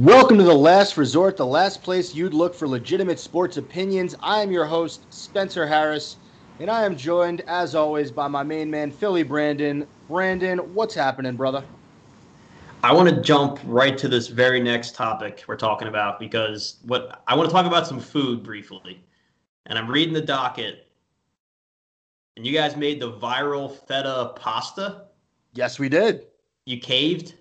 Welcome to the last resort, the last place you'd look for legitimate sports opinions. I am your host, Spencer Harris, and I am joined, as always, by my main man, Philly Brandon. Brandon, what's happening, brother? I want to jump right to this very next topic we're talking about because what I want to talk about some food briefly. And I'm reading the docket. And you guys made the viral feta pasta? Yes, we did. You caved?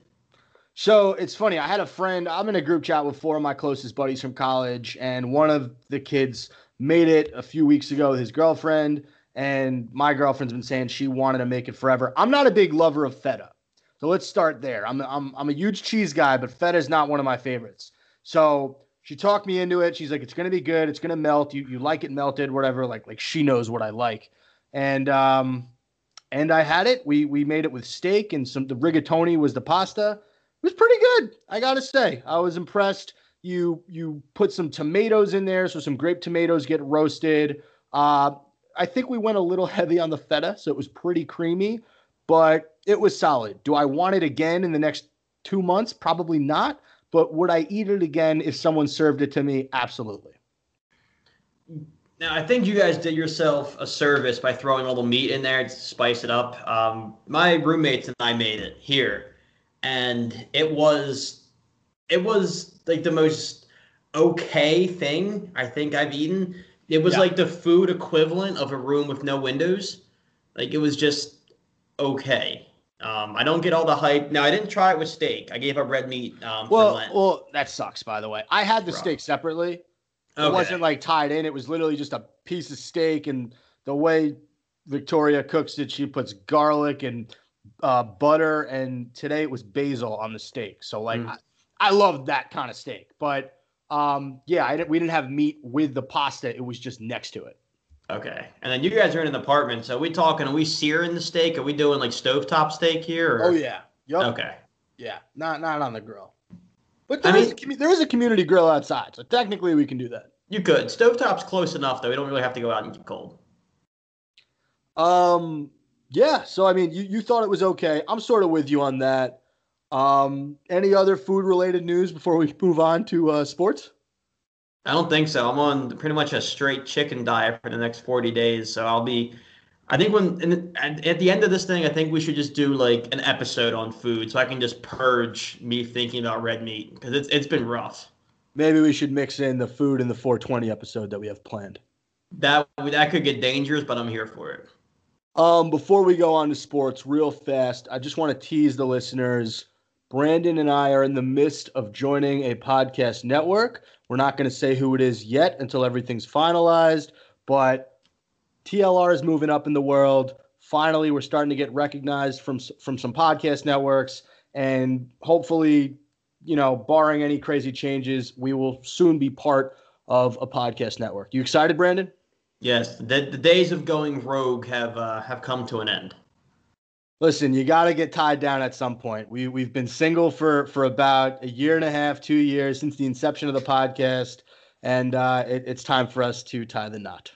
So it's funny. I had a friend. I'm in a group chat with four of my closest buddies from college, and one of the kids made it a few weeks ago with his girlfriend. And my girlfriend's been saying she wanted to make it forever. I'm not a big lover of feta, so let's start there. I'm I'm I'm a huge cheese guy, but feta is not one of my favorites. So she talked me into it. She's like, "It's gonna be good. It's gonna melt. You you like it melted, whatever. Like like she knows what I like." And um, and I had it. We we made it with steak and some. The rigatoni was the pasta was pretty good. I gotta say, I was impressed. You you put some tomatoes in there, so some grape tomatoes get roasted. Uh, I think we went a little heavy on the feta, so it was pretty creamy, but it was solid. Do I want it again in the next two months? Probably not. But would I eat it again if someone served it to me? Absolutely. Now, I think you guys did yourself a service by throwing a little meat in there to spice it up. Um, my roommates and I made it here and it was it was like the most okay thing I think I've eaten. It was yeah. like the food equivalent of a room with no windows. Like it was just okay. Um, I don't get all the hype. Now I didn't try it with steak. I gave up red meat. Um, well, well, that sucks. By the way, I had the steak separately. It okay. wasn't like tied in. It was literally just a piece of steak, and the way Victoria cooks it, she puts garlic and uh, butter, and today it was basil on the steak. So like, mm. I, I love that kind of steak. But um, yeah, I didn't, we didn't have meat with the pasta. It was just next to it. Okay, and then you guys are in an apartment, so are we talking? Are we searing the steak? Are we doing like stovetop steak here? Or? Oh yeah. Yep. Okay. Yeah, not not on the grill. But there I is mean, there is a community grill outside, so technically we can do that. You could. Stovetop's close enough though. We don't really have to go out and get cold. Um, yeah, so I mean, you, you thought it was okay. I'm sort of with you on that. Um, any other food related news before we move on to uh, sports? I don't think so. I'm on pretty much a straight chicken diet for the next 40 days. So I'll be, I think when in, at the end of this thing, I think we should just do like an episode on food so I can just purge me thinking about red meat because it's it's been rough. Maybe we should mix in the food in the 420 episode that we have planned. That that could get dangerous, but I'm here for it. Um, before we go on to sports, real fast, I just want to tease the listeners. Brandon and I are in the midst of joining a podcast network. We're not going to say who it is yet until everything's finalized, but TLR is moving up in the world. Finally, we're starting to get recognized from from some podcast networks, and hopefully, you know, barring any crazy changes, we will soon be part of a podcast network. You excited, Brandon? Yes, the, the days of going rogue have uh, have come to an end. Listen, you got to get tied down at some point. We we've been single for for about a year and a half, two years since the inception of the podcast, and uh, it, it's time for us to tie the knot.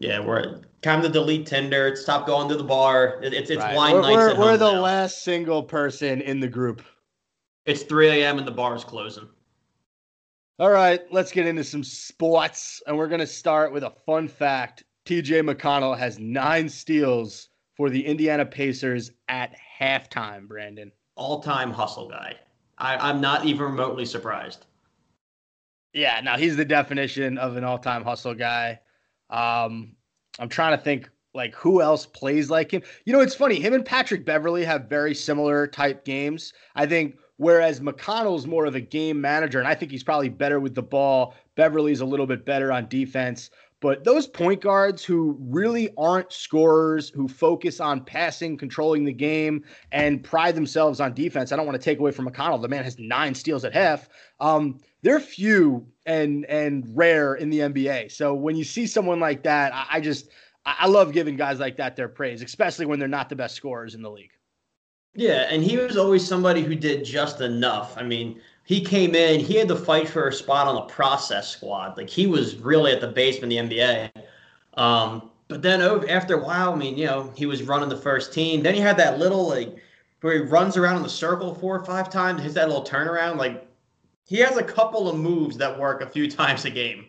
Yeah, we're time to delete Tinder. Stop going to the bar. It, it's it's right. wine we're, nights. We're, we're the now. last single person in the group. It's 3 a.m. and the bar's closing. All right, let's get into some sports. And we're going to start with a fun fact. TJ McConnell has nine steals for the Indiana Pacers at halftime, Brandon. All time hustle guy. I, am not even remotely surprised. Yeah, now he's the definition of an all time hustle guy. Um, I'm trying to think like who else plays like him. You know, it's funny. Him and Patrick Beverley have very similar type games. I think Whereas McConnell's more of a game manager, and I think he's probably better with the ball. Beverley's a little bit better on defense. But those point guards who really aren't scorers, who focus on passing, controlling the game, and pride themselves on defense, I don't want to take away from McConnell. The man has nine steals at half. Um, they're few and and rare in the NBA. So when you see someone like that, I, I just I love giving guys like that their praise, especially when they're not the best scorers in the league. Yeah, and he was always somebody who did just enough. I mean, he came in, he had to fight for a spot on the process squad. Like he was really at the base in the NBA. Um, but then over, after a while, I mean, you know, he was running the first team. Then he had that little like where he runs around in the circle four or five times, hits that little turnaround. Like he has a couple of moves that work a few times a game,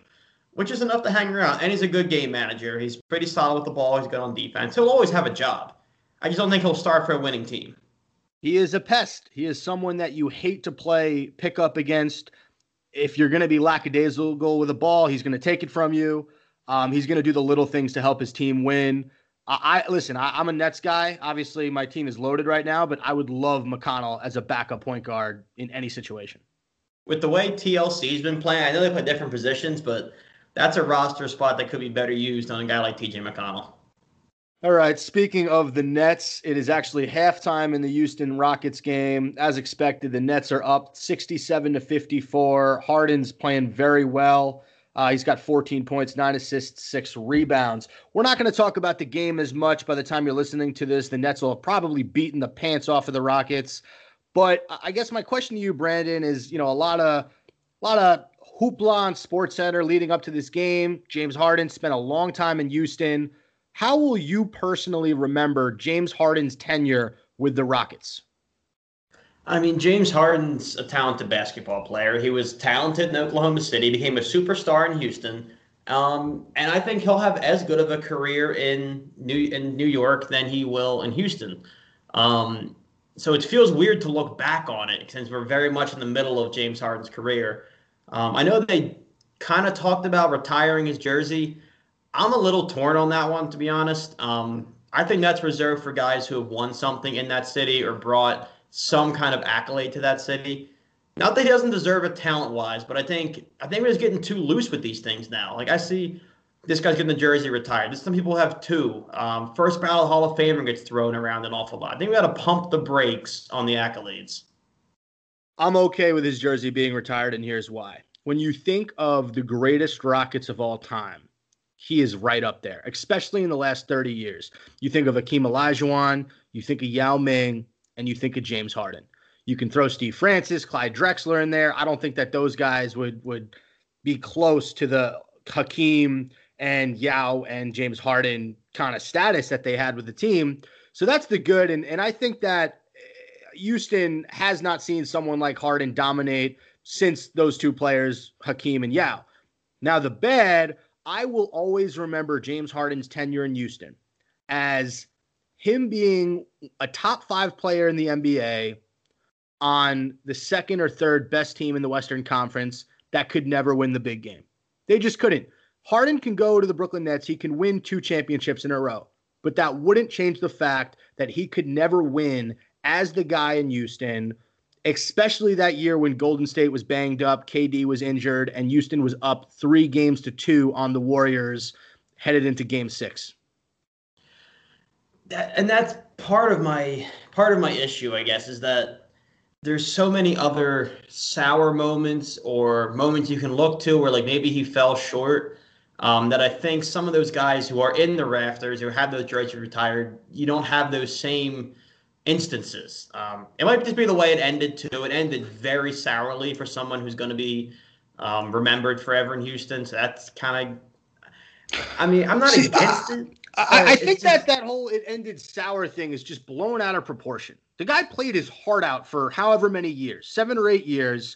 which is enough to hang around. And he's a good game manager. He's pretty solid with the ball. He's good on defense. He'll always have a job. I just don't think he'll start for a winning team. He is a pest. He is someone that you hate to play pickup against. If you're going to be lackadaisical with a ball, he's going to take it from you. Um, he's going to do the little things to help his team win. I, I listen. I, am a Nets guy. Obviously, my team is loaded right now, but I would love McConnell as a backup point guard in any situation. With the way TLC's been playing, I know they play different positions, but that's a roster spot that could be better used on a guy like TJ McConnell. All right. Speaking of the Nets, it is actually halftime in the Houston Rockets game. As expected, the Nets are up 67 to 54. Harden's playing very well. Uh, he's got 14 points, nine assists, six rebounds. We're not going to talk about the game as much by the time you're listening to this. The Nets will have probably beaten the pants off of the Rockets. But I guess my question to you, Brandon, is you know a lot of a lot of hoopla on Sports Center leading up to this game. James Harden spent a long time in Houston. How will you personally remember James Harden's tenure with the Rockets? I mean, James Harden's a talented basketball player. He was talented in Oklahoma City, became a superstar in Houston. Um, and I think he'll have as good of a career in New in New York than he will in Houston. Um, so it feels weird to look back on it since we're very much in the middle of James Harden's career. Um, I know they kind of talked about retiring his jersey. I'm a little torn on that one, to be honest. Um, I think that's reserved for guys who have won something in that city or brought some kind of accolade to that city. Not that he doesn't deserve it talent wise, but I think I think we're just getting too loose with these things now. Like I see this guy's getting the jersey retired. Some people have two. Um, first ballot Hall of Famer gets thrown around an awful lot. I think we got to pump the brakes on the accolades. I'm okay with his jersey being retired, and here's why. When you think of the greatest Rockets of all time, he is right up there, especially in the last 30 years. You think of Hakeem Olajuwon, you think of Yao Ming, and you think of James Harden. You can throw Steve Francis, Clyde Drexler in there. I don't think that those guys would would be close to the Hakeem and Yao and James Harden kind of status that they had with the team. So that's the good. And and I think that eh, Houston has not seen someone like Harden dominate since those two players, Hakeem and Yao. Now the bad, I will always remember James Harden's tenure in Houston as him being a top five player in the NBA on the second or third best team in the Western Conference that could never win the big game. They just couldn't. Harden can go to the Brooklyn Nets, he can win two championships in a row, but that wouldn't change the fact that he could never win as the guy in Houston, especially that year when Golden State was banged up, KD was injured, and Houston was up three games to two on the Warriors headed into game six that, and that's part of my part of my issue, I guess, is that there's so many other sour moments or moments you can look to where like maybe he fell short. Um, that I think some of those guys who are in the rafters who have those jerseys retired, you don't have those same instances. Um, it might just be the way it ended too. It ended very sourly for someone who's going to be um, remembered forever in Houston. So that's kind of. I mean, I'm not See, against uh, it. I, I think just, that that whole it ended sour thing is just blown out of proportion. The guy played his heart out for however many years, seven or eight years.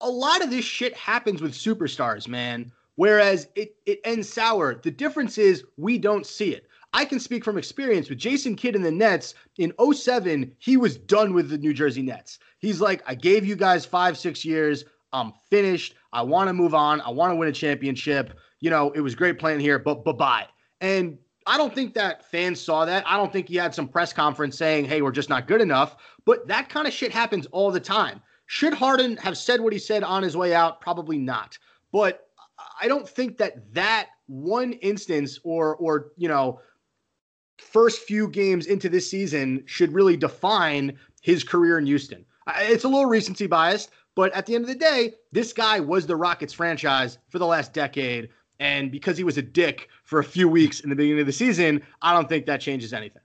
A lot of this shit happens with superstars, man. Whereas it it ends sour. The difference is we don't see it. I can speak from experience with Jason Kidd in the Nets in 07, he was done with the New Jersey Nets. He's like, I gave you guys five, six years. I'm finished. I want to move on. I want to win a championship. You know, it was great playing here, but bye bye. And I don't think that fans saw that. I don't think he had some press conference saying, hey, we're just not good enough. But that kind of shit happens all the time. Should Harden have said what he said on his way out? Probably not. But I don't think that that one instance or, or, you know, first few games into this season should really define his career in Houston. It's a little recency biased, but at the end of the day, this guy was the Rockets franchise for the last decade. And because he was a dick for a few weeks in the beginning of the season, I don't think that changes anything.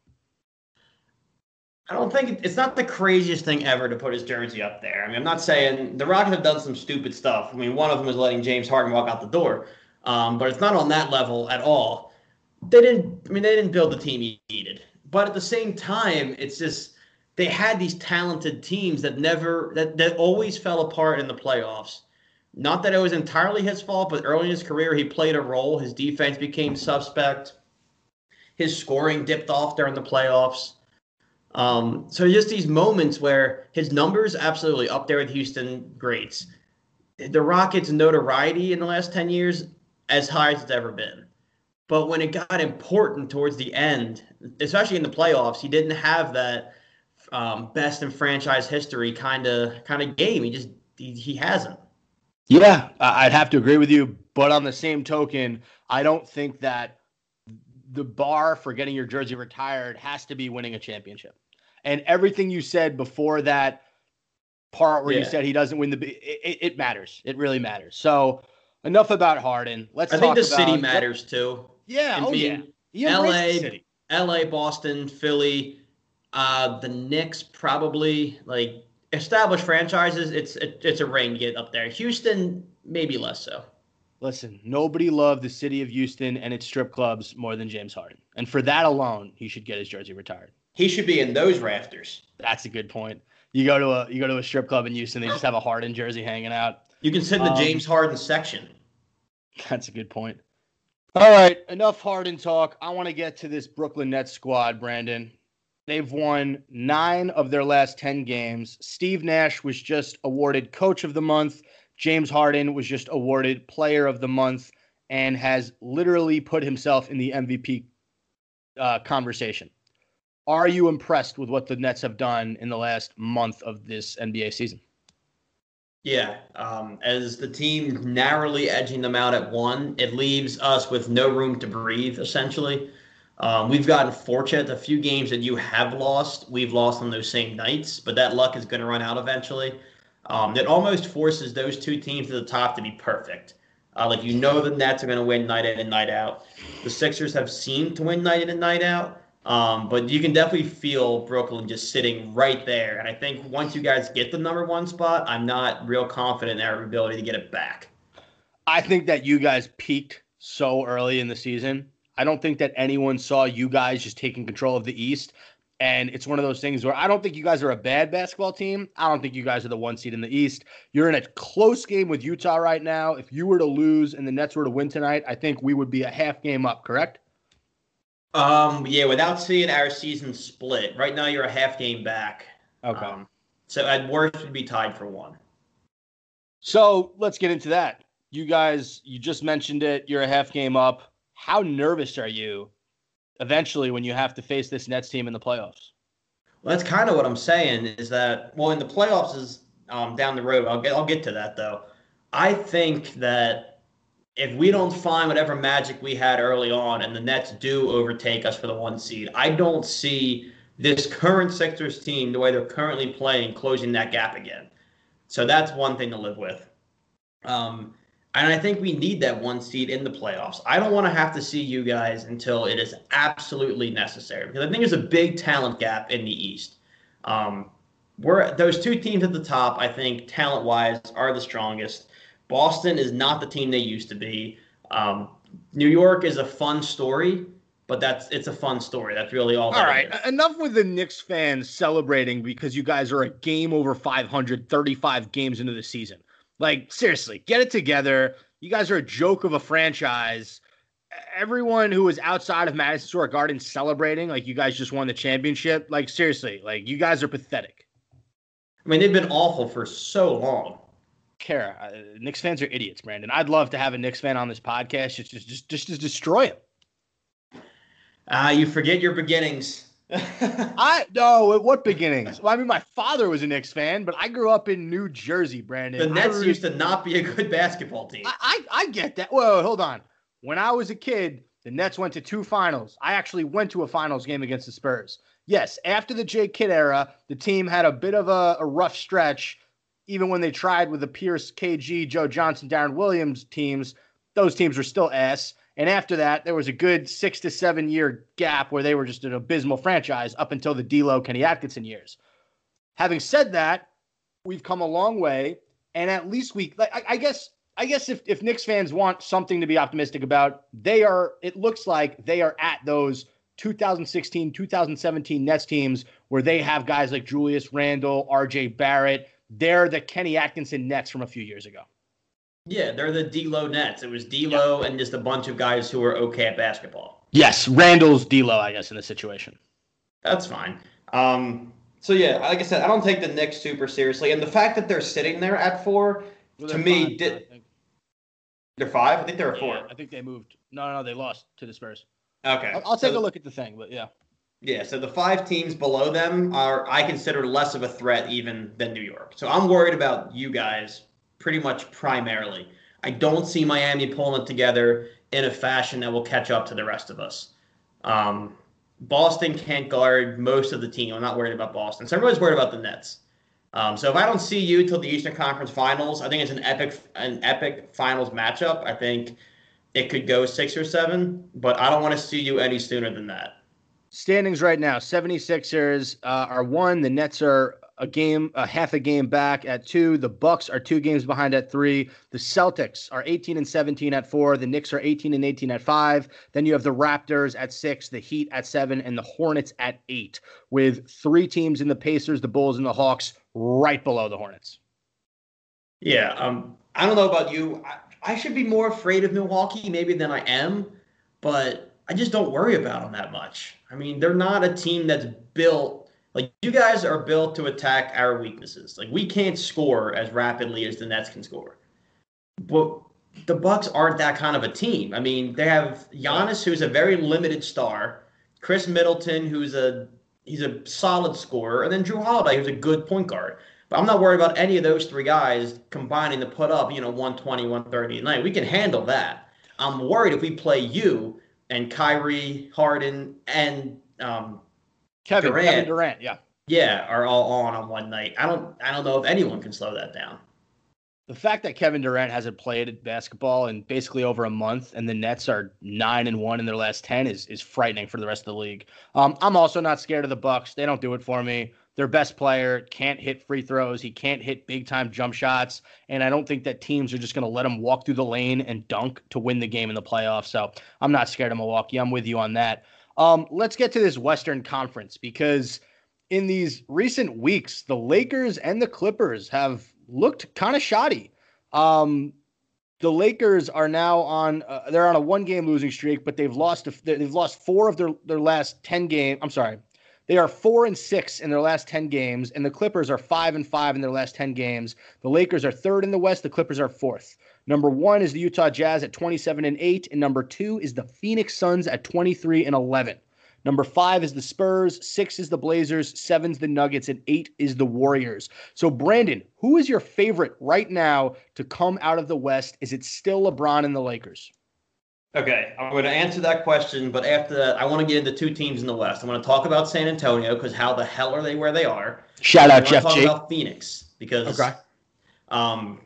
I don't think it's not the craziest thing ever to put his jersey up there. I mean, I'm not saying the Rockets have done some stupid stuff. I mean, one of them is letting James Harden walk out the door, um, but it's not on that level at all. They didn't. I mean, they didn't build the team he needed. But at the same time, it's just they had these talented teams that never that that always fell apart in the playoffs. Not that it was entirely his fault, but early in his career he played a role. His defense became suspect. His scoring dipped off during the playoffs. Um, so just these moments where his numbers absolutely up there with Houston greats. The Rockets' notoriety in the last 10 years as high as it's ever been. But when it got important towards the end, especially in the playoffs, he didn't have that um, best in franchise history kind of kind of game. He just he, he hasn't. Yeah, I'd have to agree with you. But on the same token, I don't think that the bar for getting your jersey retired has to be winning a championship. And everything you said before that part where yeah. you said he doesn't win the, it, it, matters. It really matters. So enough about Harden. Let's. I think the city matters too. Yeah. oh yeah. LA, LA, Boston, Philly, uh, the Knicks probably like established franchises. It's it, it's a ring get up there. Houston maybe less so. Listen, nobody loved the city of Houston and its strip clubs more than James Harden, and for that alone, he should get his jersey retired. He should be in those rafters. That's a good point. You go to a you go to a strip club in Houston, they just have a Harden jersey hanging out. You can sit in the um, James Harden section. That's a good point. All right, enough Harden talk. I want to get to this Brooklyn Nets squad, Brandon. They've won nine of their last 10 games. Steve Nash was just awarded Coach of the Month. James Harden was just awarded Player of the Month and has literally put himself in the MVP uh, conversation. Are you impressed with what the Nets have done in the last month of this NBA season? Yeah, um, as the team narrowly edging them out at one, it leaves us with no room to breathe. Essentially, um, we've gotten fortunate. A few games that you have lost, we've lost on those same nights, but that luck is going to run out eventually. Um, it almost forces those two teams at the top to be perfect. Uh, like you know, the Nets are going to win night in and night out. The Sixers have seemed to win night in and night out. Um, but you can definitely feel Brooklyn just sitting right there. And I think once you guys get the number one spot, I'm not real confident in our ability to get it back. I think that you guys peaked so early in the season. I don't think that anyone saw you guys just taking control of the East. And it's one of those things where I don't think you guys are a bad basketball team. I don't think you guys are the one seed in the East. You're in a close game with Utah right now. If you were to lose and the Nets were to win tonight, I think we would be a half game up, correct? Um, yeah, without seeing our season split, right now you're a half game back. Okay. Um, so at worst, would be tied for one. So let's get into that. You guys, you just mentioned it. You're a half game up. How nervous are you eventually when you have to face this Nets team in the playoffs? Well, that's kind of what I'm saying. Is that well, in the playoffs is um, down the road. I'll get I'll get to that though. I think that if we don't find whatever magic we had early on and the Nets do overtake us for the one seed, I don't see this current Sixers team, the way they're currently playing, closing that gap again. So that's one thing to live with. Um, and I think we need that one seed in the playoffs. I don't want to have to see you guys until it is absolutely necessary because I think there's a big talent gap in the East. Um, we're those two teams at the top. I think talent wise are the strongest. Boston is not the team they used to be. Um, New York is a fun story, but that's it's a fun story. That's really all. All right, enough with the Knicks fans celebrating because you guys are a game over 500, 35 games into the season. Like seriously, get it together. You guys are a joke of a franchise. Everyone who was outside of Madison Square Garden celebrating like you guys just won the championship. Like seriously, like you guys are pathetic. I mean, they've been awful for so long care. Uh, Knicks fans are idiots, Brandon. I'd love to have a Knicks fan on this podcast just just just, just to destroy him. Ah, uh, you forget your beginnings. I no, what beginnings? Well, I mean, my father was a Knicks fan, but I grew up in New Jersey, Brandon. The Nets used to not be a good basketball team. I, I, I get that. Whoa, hold on. When I was a kid, the Nets went to two finals. I actually went to a finals game against the Spurs. Yes, after the Jay Kidd era, the team had a bit of a, a rough stretch even when they tried with the Pierce, KG, Joe Johnson, Deron Williams teams, those teams were still ass. And after that, there was a good six to seven year gap where they were just an abysmal franchise up until the D'Lo, Kenny Atkinson years. Having said that, we've come a long way, and at least we, I, I guess, I guess if if Knicks fans want something to be optimistic about, they are. It looks like they are at those 2016, 2017 Nets teams where they have guys like Julius Randle, RJ Barrett. They're the Kenny Atkinson Nets from a few years ago. Yeah, they're the D'Lo Nets. It was D'Lo yeah. and just a bunch of guys who were okay at basketball. Yes, Randle's D'Lo, I guess, in the situation. That's fine. Um, so yeah, like I said, I don't take the Knicks super seriously, and the fact that they're sitting there at four well, to me five, did. They're five. I think they're four. I think they moved. No, no, they lost to the Spurs. Okay. I'll, I'll take so, a look at the thing, but yeah. Yeah, so the five teams below them are I consider less of a threat even than New York. So I'm worried about you guys pretty much primarily. I don't see Miami pulling it together in a fashion that will catch up to the rest of us. Um, Boston can't guard most of the team. I'm not worried about Boston. So everybody's worried about the Nets. Um, so if I don't see you till the Eastern Conference Finals, I think it's an epic an epic finals matchup. I think it could go six or seven, but I don't want to see you any sooner than that. Standings right now 76ers uh, are one. The Nets are a game, a half a game back at two. The Bucks are two games behind at three. The Celtics are 18 and 17 at four. The Knicks are 18 and 18 at five. Then you have the Raptors at six, the Heat at seven, and the Hornets at eight, with three teams in the Pacers, the Bulls, and the Hawks right below the Hornets. Yeah, um, I don't know about you. I, I should be more afraid of Milwaukee maybe than I am, but I just don't worry about them that much. I mean, they're not a team that's built like you guys are built to attack our weaknesses. Like we can't score as rapidly as the Nets can score. But the Bucks aren't that kind of a team. I mean, they have Giannis, who's a very limited star, Khris Middleton, who's a he's a solid scorer, and then Jrue Holiday, who's a good point guard. But I'm not worried about any of those three guys combining to put up, you know, 120, 130 a night. We can handle that. I'm worried if we play you and Kyrie, Harden, and um, Kevin Durant, Kevin Durant, yeah. Yeah, are all on on one night. I don't I don't know if anyone can slow that down. The fact that Kevin Durant hasn't played basketball in basically over a month, and the Nets are nine and one in their last ten, is is frightening for the rest of the league. Um, I'm also not scared of the Bucks. They don't do it for me. Their best player can't hit free throws. He can't hit big time jump shots, and I don't think that teams are just going to let him walk through the lane and dunk to win the game in the playoffs. So I'm not scared of Milwaukee. I'm with you on that. Um, let's get to this Western Conference because in these recent weeks, the Lakers and the Clippers have looked kind of shoddy. Um, the Lakers are now on uh, they're on a one game losing streak, but they've lost they've lost four of their their last ten game. I'm sorry, they are four and six in their last ten games, and the Clippers are five and five in their last ten games. The Lakers are third in the West. The Clippers are fourth. Number one is the Utah Jazz at 27 and 8, and number two is the Phoenix Suns at 23 and 11. Number five is the Spurs, six is the Blazers, seven's the Nuggets, and eight is the Warriors. So, Brandon, who is your favorite right now to come out of the West? Is it still LeBron and the Lakers? Okay, I'm going to answer that question, but after that, I want to get into two teams in the West. I want to talk about San Antonio because how the hell are they where they are? Shout out Jeff talk G. About Phoenix because okay. Um,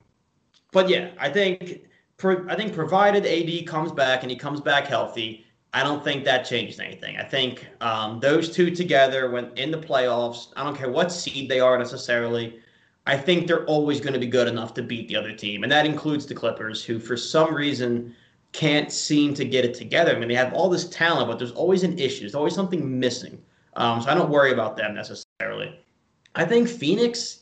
but yeah, I think I think provided AD comes back and he comes back healthy, I don't think that changed anything. I think um, those two together, when in the playoffs, I don't care what seed they are necessarily. I think they're always going to be good enough to beat the other team, and that includes the Clippers, who for some reason can't seem to get it together. I mean, they have all this talent, but there's always an issue. There's always something missing. Um, so I don't worry about them necessarily. I think Phoenix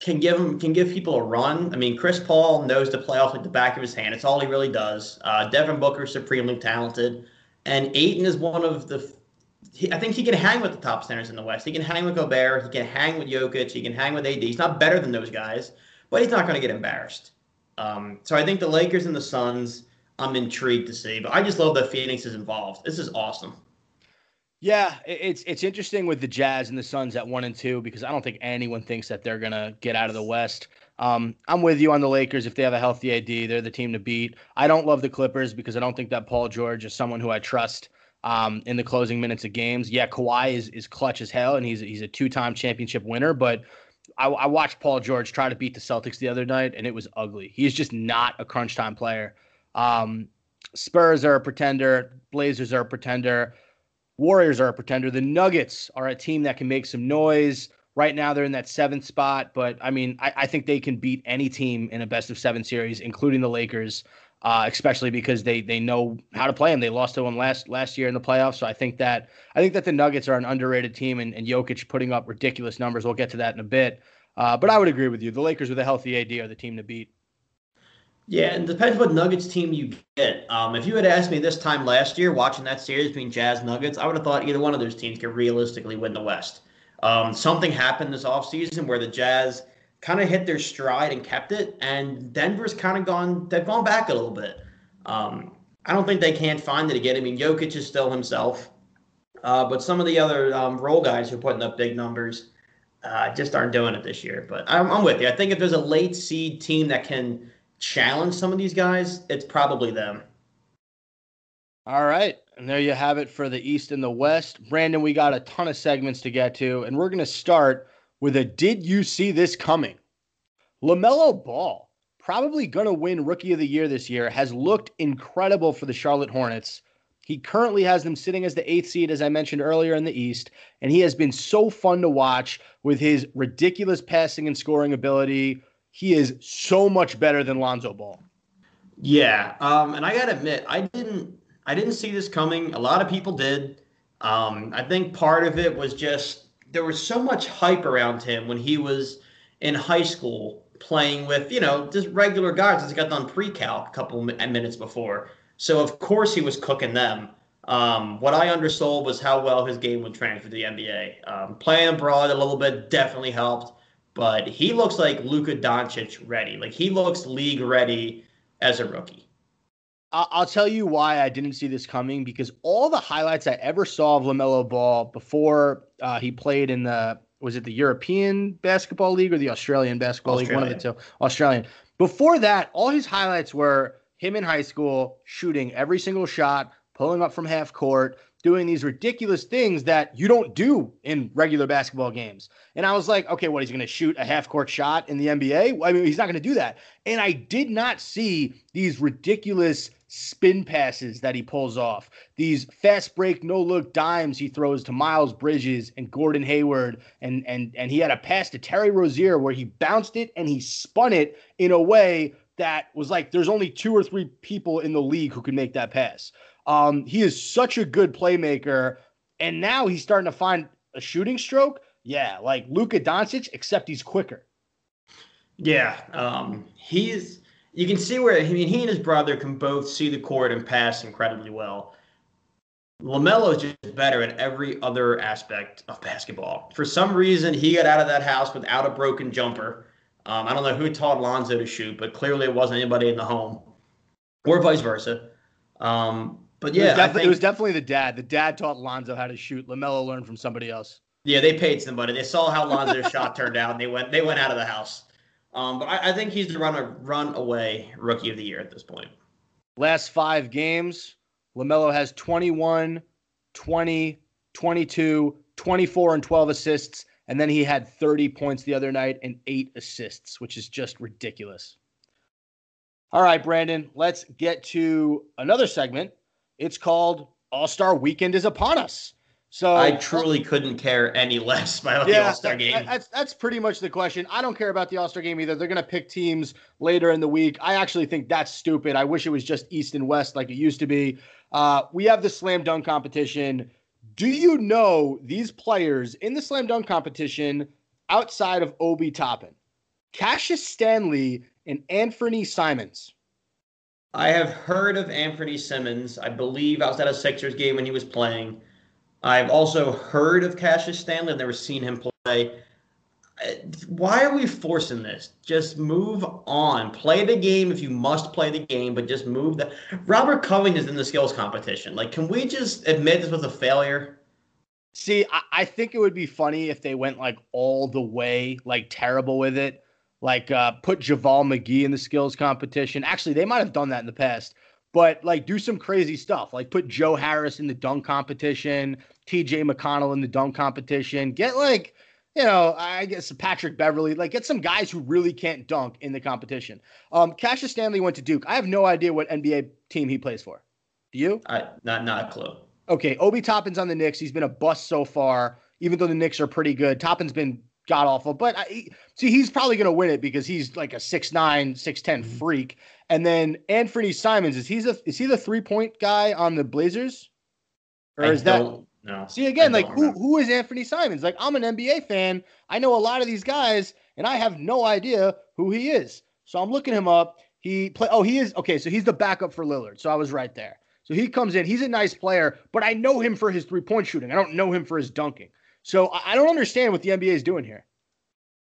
can give them can give people a run. I mean, Chris Paul knows the playoffs like the back of his hand. It's all he really does. Uh, Devin Booker supremely talented, and Ayton is one of the. He, I think he can hang with the top centers in the West. He can hang with Gobert. He can hang with Jokic. He can hang with AD. He's not better than those guys, but he's not going to get embarrassed. Um, so I think the Lakers and the Suns. I'm intrigued to see, but I just love that Phoenix is involved. This is awesome. Yeah, it's it's interesting with the Jazz and the Suns at one and two because I don't think anyone thinks that they're gonna get out of the West. Um, I'm with you on the Lakers. If they have a healthy AD, they're the team to beat. I don't love the Clippers because I don't think that Paul George is someone who I trust um, in the closing minutes of games. Yeah, Kawhi is is clutch as hell, and he's he's a two time championship winner. But I, I watched Paul George try to beat the Celtics the other night, and it was ugly. He's just not a crunch time player. Um, Spurs are a pretender. Blazers are a pretender. Warriors are a pretender. The Nuggets are a team that can make some noise. Right now, they're in that seventh spot, but I mean, I, I think they can beat any team in a best of seven series, including the Lakers. uh, especially because they they know how to play them. They lost to them last last year in the playoffs, so I think that I think that the Nuggets are an underrated team, and, and Jokic putting up ridiculous numbers. We'll get to that in a bit, uh, but I would agree with you. The Lakers with a healthy AD are the team to beat. Yeah, and depends what Nuggets team you get. Um, if you had asked me this time last year, watching that series between Jazz Nuggets, I would have thought either one of those teams could realistically win the West. Um, something happened this offseason where the Jazz kind of hit their stride and kept it, and Denver's kind of gone they've gone back a little bit. Um, I don't think they can't find it again. I mean, Jokic is still himself, uh, but some of the other um, role guys who are putting up big numbers uh, just aren't doing it this year. But I'm, I'm with you. I think if there's a late seed team that can challenge some of these guys, it's probably them. All right. And there you have it for the East and the West. Brandon, we got a ton of segments to get to, and we're going to start with a Did You See This Coming? LaMelo Ball, probably going to win Rookie of the Year this year, has looked incredible for the Charlotte Hornets. He currently has them sitting as the eighth seed, as I mentioned earlier in the East, and he has been so fun to watch with his ridiculous passing and scoring ability. He is so much better than Lonzo Ball. Yeah, um, and I gotta admit, I didn't, I didn't see this coming. A lot of people did. Um, I think part of it was just there was so much hype around him when he was in high school playing with, you know, just regular guys. He got done pre-calc a couple minutes before. So of course he was cooking them. Um, what I undersold was how well his game would transfer to the NBA. Um, playing abroad a little bit definitely helped, but he looks like Luka Doncic ready. Like he looks league ready as a rookie. I'll tell you why I didn't see this coming because all the highlights I ever saw of LaMelo Ball before uh, he played in the was it the European Basketball League or the Australian Basketball Australian. League? One of the two. Australian. Before that, all his highlights were him in high school shooting every single shot, pulling up from half court, doing these ridiculous things that you don't do in regular basketball games. And I was like, okay, what? He's going to shoot a half court shot in the NBA? I mean, he's not going to do that. And I did not see these ridiculous spin passes that he pulls off, these fast break, no look dimes he throws to Miles Bridges and Gordon Hayward. And, and, and he had a pass to Terry Rozier where he bounced it and he spun it in a way that was like there's only two or three people in the league who can make that pass. Um, he is such a good playmaker, and now he's starting to find a shooting stroke. Yeah, like Luka Doncic, except he's quicker. Yeah, um, he's you can see where I mean he and his brother can both see the court and pass incredibly well. LaMelo is just better at every other aspect of basketball. For some reason, he got out of that house without a broken jumper. Um, I don't know who taught Lonzo to shoot, but clearly it wasn't anybody in the home, or vice versa. Um, but yeah, it was, think, it was, definitely the dad. The dad taught Lonzo how to shoot. LaMelo learned from somebody else. Yeah, they paid somebody. They saw how Lonzo's shot turned out, and they went they went out of the house. Um, but I, I, think he's the run run away rookie of the year at this point. Last five games, LaMelo has 21, 20, 22, 24, and 12 assists. And then he had 30 points the other night and eight assists, which is just ridiculous. All right, Brandon, let's get to another segment. It's called All Star Weekend is Upon Us. So I truly couldn't care any less about yeah, the All Star game. That's that's pretty much the question. I don't care about the All Star game either. They're gonna pick teams later in the week. I actually think that's stupid. I wish it was just East and West like it used to be. Uh, we have the slam dunk competition. Do you know these players in the slam dunk competition outside of Obi Toppin? Cassius Stanley and Anthony Simons. I have heard of Anthony Simons. I believe I was at a Sixers game when he was playing. I've also heard of Cassius Stanley. I've never seen him play. Uh, why are we forcing this? Just move on. Play the game if you must play the game, but just move the. Robert is in the skills competition. Like, can we just admit this was a failure? See, I, I think it would be funny if they went like all the way, like terrible with it. Like, uh, put JaVale McGee in the skills competition. Actually, they might have done that in the past but like do some crazy stuff. Like put joe harris in the dunk competition tj mcconnell in the dunk competition. Get like you know i guess patrick Beverley, like get some guys who really can't dunk in the competition. Um cassius stanley went to duke. I have no idea what nba team he plays for. Do you? I, not not a clue. Okay obi toppin's on the knicks. He's been a bust so far even though the knicks are pretty good. Toppin's been god awful. But I, see, he's probably going to win it because he's like a 6'9", 6'10 mm-hmm. freak. And then Anthony Simons is he's a is he the three point guy on the Blazers, or I is that no? See again, like who who is Anthony Simons? Like I'm an NBA fan. I know a lot of these guys, and I have no idea who he is. So I'm looking him up. He play. Oh, he is okay. So he's the backup for Lillard. So I was right there. So he comes in. He's a nice player, but I know him for his three point shooting. I don't know him for his dunking. So I don't understand what the NBA is doing here.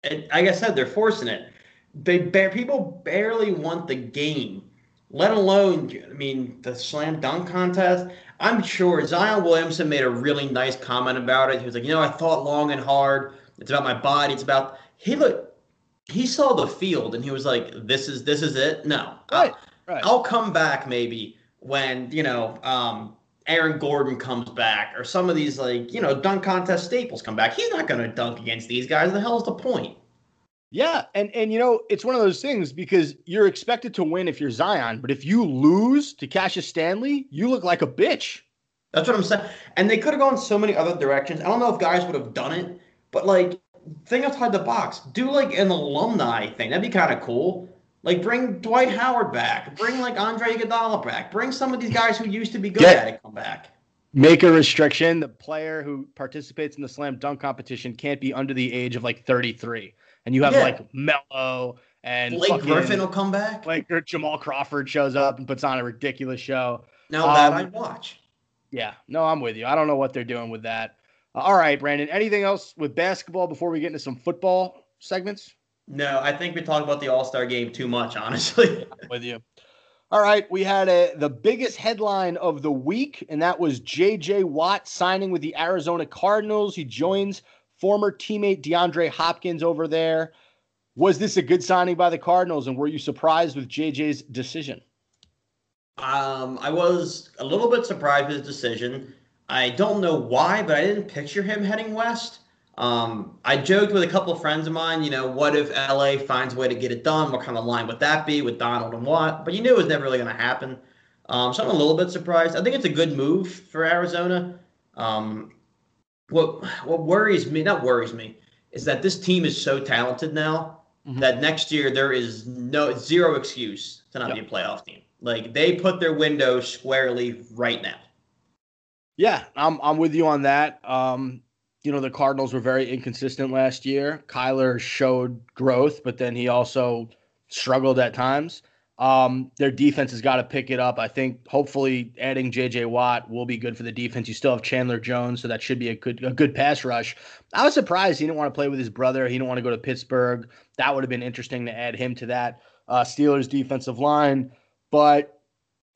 And like I said, they're forcing it. They bear, people barely want the game, let alone I mean the slam dunk contest. I'm sure Zion Williamson made a really nice comment about it. He was like, you know, I thought long and hard. It's about my body. It's about he looked. He saw the field and he was like, "This is this is it." No, right, I'll, right. I'll come back maybe when you know um, Aaron Gordon comes back or some of these like you know dunk contest staples come back. He's not going to dunk against these guys. The hell's the point? Yeah, and and you know it's one of those things because you're expected to win if you're Zion, but if you lose to Cassius Stanley, you look like a bitch. That's what I'm saying. And they could have gone so many other directions. I don't know if guys would have done it, but like think outside the box. Do like an alumni thing. That'd be kind of cool. Like bring Dwight Howard back. Bring like Andre Iguodala back. Bring some of these guys who used to be good Get, at it come back. Make a restriction: the player who participates in the slam dunk competition can't be under the age of like 33 and you have yeah. like Melo and Blake Griffin will come back. Like Jamal Crawford shows up and puts on a ridiculous show. Now um, that I watch. Yeah, no, I'm with you. I don't know what they're doing with that. Uh, all right, Brandon. Anything else with basketball before we get into some football segments? No, I think we talked about the All Star game too much, honestly. with you. All right, we had a, the biggest headline of the week, and that was J.J. Watt signing with the Arizona Cardinals. He joins former teammate DeAndre Hopkins over there. Was this a good signing by the Cardinals, and were you surprised with JJ's decision? Um, I was a little bit surprised with his decision. I don't know why, but I didn't picture him heading west. Um, I joked with a couple friends of mine, you know, what if LA finds a way to get it done? What kind of line would that be with Donald and Watt? But you knew it was never really going to happen. Um, so I'm a little bit surprised. I think it's a good move for Arizona. Um, what what worries me, not worries me, is that this team is so talented now mm-hmm. that next year there is no zero excuse to not yep. be a playoff team. Like they put their window squarely right now. Yeah, I'm I'm with you on that. Um, you know, the Cardinals were very inconsistent last year. Kyler showed growth, but then he also struggled at times. Um, their defense has got to pick it up. I think hopefully adding JJ Watt will be good for the defense. You still have Chandler Jones, so that should be a good a good pass rush. I was surprised he didn't want to play with his brother. He didn't want to go to Pittsburgh. That would have been interesting to add him to that uh, Steelers defensive line. But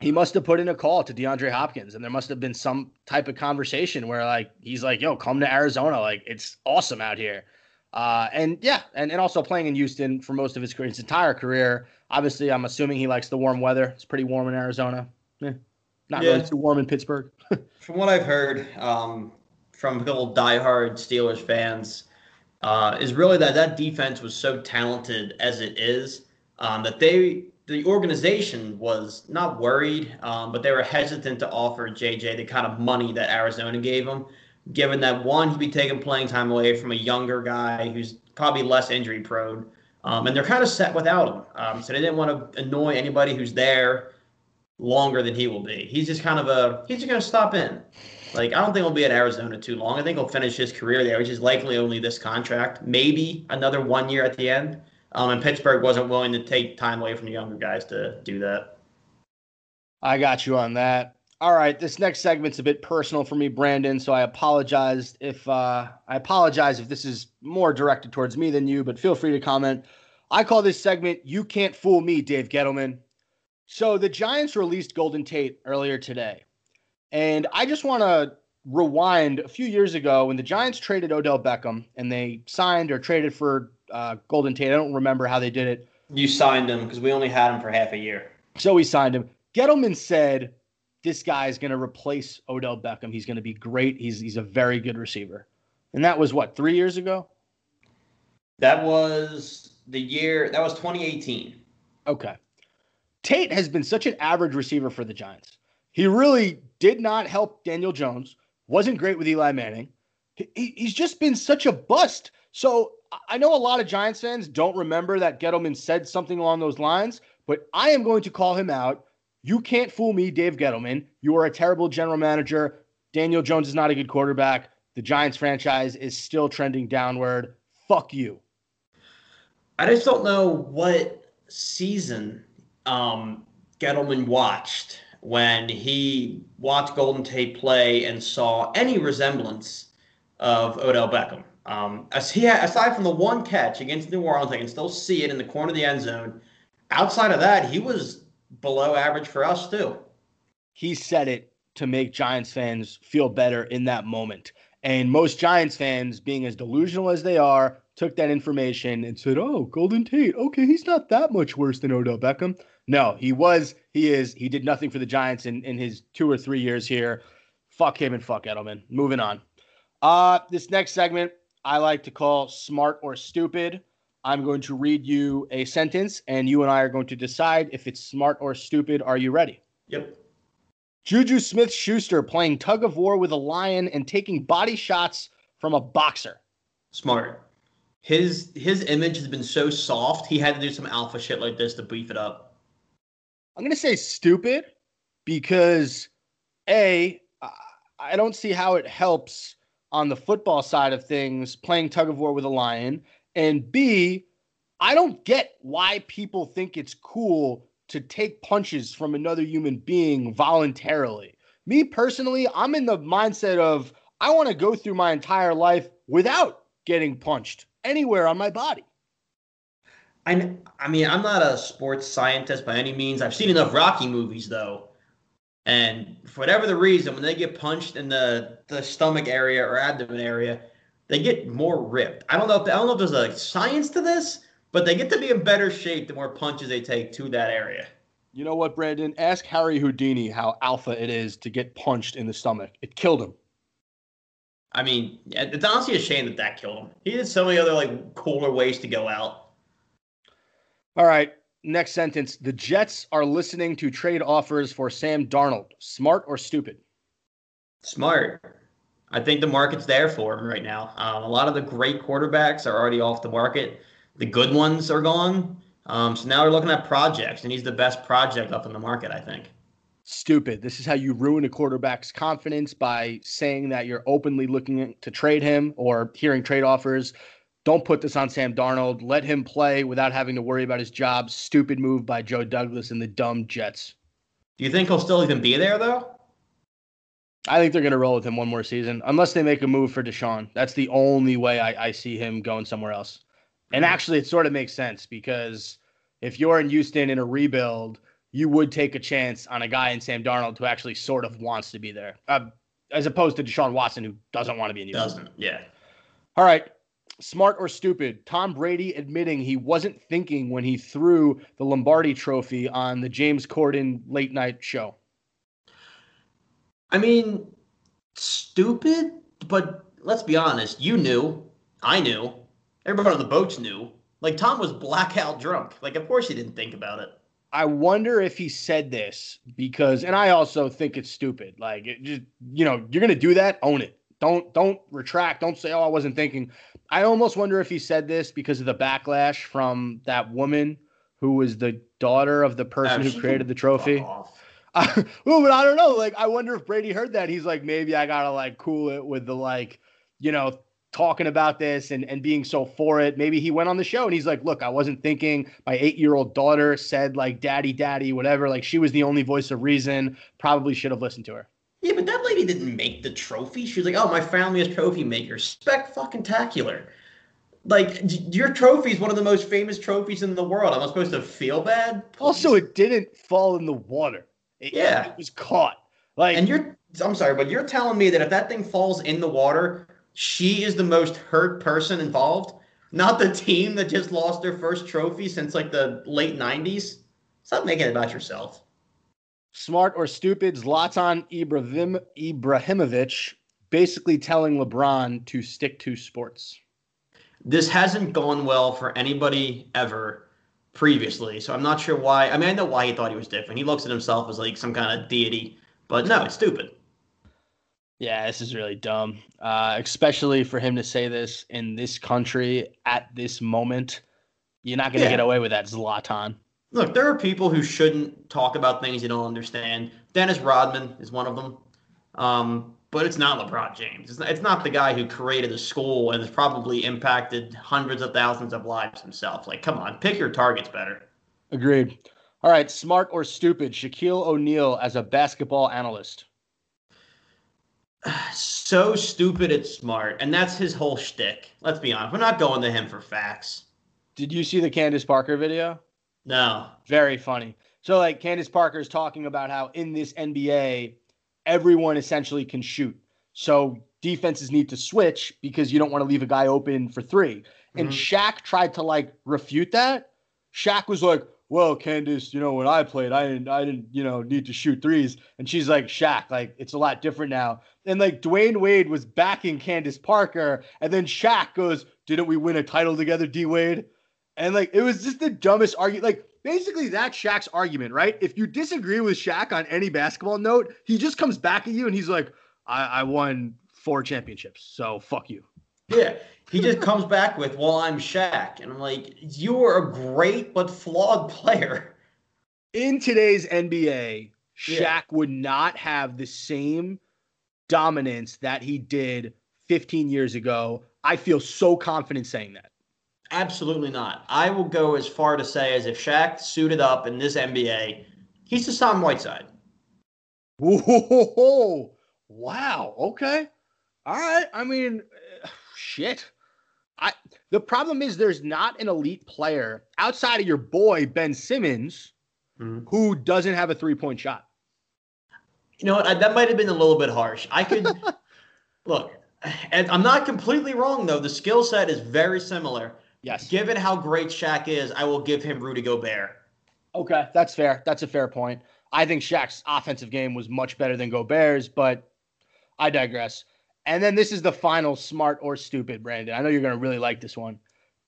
he must have put in a call to DeAndre Hopkins, and there must have been some type of conversation where like he's like, "Yo, come to Arizona. Like it's awesome out here." Uh, and yeah, and, and also playing in Houston for most of his career, his entire career. Obviously, I'm assuming he likes the warm weather. It's pretty warm in Arizona. Eh, not yeah. really too warm in Pittsburgh. from what I've heard um, from little diehard Steelers fans, uh, is really that that defense was so talented as it is um, that they the organization was not worried, um, but they were hesitant to offer JJ the kind of money that Arizona gave him given that one, he'd be taking playing time away from a younger guy who's probably less injury prone. Um, and they're kind of set without him. Um, so they didn't want to annoy anybody who's there longer than he will be. He's just kind of a, he's just going to stop in. Like, I don't think he'll be at Arizona too long. I think he'll finish his career there, which is likely only this contract, maybe another one year at the end. Um, and Pittsburgh wasn't willing to take time away from the younger guys to do that. I got you on that. All right, this next segment's a bit personal for me, Brandon. So I apologize if uh, I apologize if this is more directed towards me than you, but feel free to comment. I call this segment "You Can't Fool Me," Dave Gettleman. So the Giants released Golden Tate earlier today, and I just want to rewind a few years ago when the Giants traded Odell Beckham and they signed or traded for uh, Golden Tate. I don't remember how they did it. You signed him because we only had him for half a year. So we signed him. Gettleman said this guy is going to replace Odell Beckham. He's going to be great. He's he's a very good receiver. And that was what, 3 years ago? That was the year that was 2018. Okay. Tate has been such an average receiver for the Giants. He really did not help Daniel Jones. Wasn't great with Eli Manning. he, he's just been such a bust. So I know a lot of Giants fans don't remember that Gettleman said something along those lines, but I am going to call him out. You can't fool me, Dave Gettleman. You are a terrible general manager. Daniel Jones is not a good quarterback. The Giants franchise is still trending downward. Fuck you. I just don't know what season um, Gettleman watched when he watched Golden Tate play and saw any resemblance of Odell Beckham. Um, as he had, aside from the one catch against New Orleans, I can still see it in the corner of the end zone. Outside of that, he was below average for us too. He said it to make Giants fans feel better in that moment. And most Giants fans, being as delusional as they are, took that information and said, "Oh, Golden Tate. Okay, he's not that much worse than Odell Beckham." No, he was. He is. He did nothing for the Giants in in his two or three years here. Fuck him and fuck Edelman. Moving on. Uh, this next segment I like to call smart or stupid. I'm going to read you a sentence, and you and I are going to decide if it's smart or stupid. Are you ready? Yep. Juju Smith Schuster playing tug of war with a lion and taking body shots from a boxer. Smart his his image has been so soft. He had to do some alpha shit like this to beef it up. I'm gonna say stupid because a I don't see how it helps on the football side of things playing tug of war with a lion, and b I don't get why people think it's cool to take punches from another human being voluntarily. Me personally, I'm in the mindset of I want to go through my entire life without getting punched anywhere on my body. I, I mean, I'm not a sports scientist by any means. I've seen enough Rocky movies, though. And for whatever the reason, when they get punched in the, the stomach area or abdomen area, they get more ripped. I don't know if I don't know if there's a science to this, but they get to be in better shape the more punches they take to that area. You know what, Brandon? Ask Harry Houdini how alpha it is to get punched in the stomach. It killed him. I mean, it's honestly a shame that that killed him. He had so many other like cooler ways to go out. All right, next sentence. The Jets are listening to trade offers for Sam Darnold. Smart or stupid? Smart. I think the market's there for him right now. Um, a lot of the great quarterbacks are already off the market. The good ones are gone. Um, so now we're looking at projects, and he's the best project up in the market, I think stupid. This is how you ruin a quarterback's confidence by saying that you're openly looking to trade him or hearing trade offers. Don't put this on Sam Darnold. Let him play without having to worry about his job. Stupid move by Joe Douglas and the dumb Jets. Do you think he'll still even be there though? I think they're going to roll with him one more season, unless they make a move for Deshaun. That's the only way I, I see him going somewhere else. And mm-hmm. actually, it sort of makes sense because if you're in Houston in a rebuild, you would take a chance on a guy in Sam Darnold who actually sort of wants to be there, uh, as opposed to Deshaun Watson who doesn't want to be in Houston. Doesn't, yeah. All right. Smart or stupid? Tom Brady admitting he wasn't thinking when he threw the Lombardi trophy on the James Corden late night show. I mean, stupid, but let's be honest. You knew. I knew. Everybody on the boats knew. Like, Tom was blackout drunk. Like, of course he didn't think about it. I wonder if he said this because, and I also think it's stupid. Like, it just you know, you're gonna do that, own it. Don't don't retract. Don't say, "Oh, I wasn't thinking." I almost wonder if he said this because of the backlash from that woman who was the daughter of the person who created the trophy. Uh, well, but I don't know. Like, I wonder if Brady heard that. He's like, maybe I gotta like cool it with the like, you know, talking about this and, and being so for it. Maybe he went on the show and he's like, look, I wasn't thinking. My eight year old daughter said, like, daddy, daddy, whatever. Like, she was the only voice of reason. Probably should have listened to her. Yeah, but that lady didn't make the trophy. She was like, oh, my family is trophy makers. Spec fucking tacular. Like, your trophy is one of the most famous trophies in the world. Am I supposed to feel bad? Please. Also, it didn't fall in the water. It, yeah. It was caught. Like, and you're, I'm sorry, but you're telling me that if that thing falls in the water, she is the most hurt person involved, not the team that just lost their first trophy since like the late 90s. Stop making it about yourself. Smart or stupid, Zlatan Ibrahim, Ibrahimovic basically telling LeBron to stick to sports. This hasn't gone well for anybody ever previously, so I'm not sure why. I mean, I know why he thought he was different. He looks at himself as like some kind of deity, but no, it's stupid. Yeah, this is really dumb, uh, especially for him to say this in this country at this moment. You're not going to Yeah. get away with that, Zlatan. Look, there are people who shouldn't talk about things you don't understand. Dennis Rodman is one of them. Um, but it's not LeBron James. It's not, it's not the guy who created the school and has probably impacted hundreds of thousands of lives himself. Like, come on, pick your targets better. Agreed. All right, smart or stupid? Shaquille O'Neal as a basketball analyst. So stupid, it's smart. And that's his whole shtick. Let's be honest. We're not going to him for facts. Did you see the Candace Parker video? No. Very funny. So, like, Candace Parker is talking about how in this NBA, everyone essentially can shoot. So, defenses need to switch because you don't want to leave a guy open for 3 And Mhm. Shaq tried to like refute that. Shaq was like, "Well, Candace, you know, when I played, I didn't, I didn't, you know, need to shoot threes. And she's like, "Shaq, like it's a lot different now." And like Dwyane Wade was backing Candace Parker, and then Shaq goes, "Didn't we win a title together, D Wade?" And like it was just the dumbest argument. Like basically that's Shaq's argument, right? If you disagree with Shaq on any basketball note, he just comes back at you and he's like, "I, I won four championships, so fuck you." Yeah. He just comes back with, well, I'm Shaq. And I'm like, you are a great but flawed player. in today's NBA, Shaq Yeah. would not have the same dominance that he did 15 years ago. I feel so confident saying that. Absolutely not. I will go as far to say as if Shaq suited up in this NBA, he's the Hassan Whiteside. Whoa, wow. Okay. All right. I mean, shit. I the problem is there's not an elite player outside of your boy Ben Simmons Mhm. who doesn't have a three-point shot. You know what? I, that might have been a little bit harsh. I could look, and I'm not completely wrong though. The skill set is very similar. Yes. Given how great Shaq is, I will give him Rudy Gobert. Okay, that's fair. That's a fair point. I think Shaq's offensive game was much better than Gobert's, but I digress. And then this is the final smart or stupid, Brandon. I know you're going to really like this one.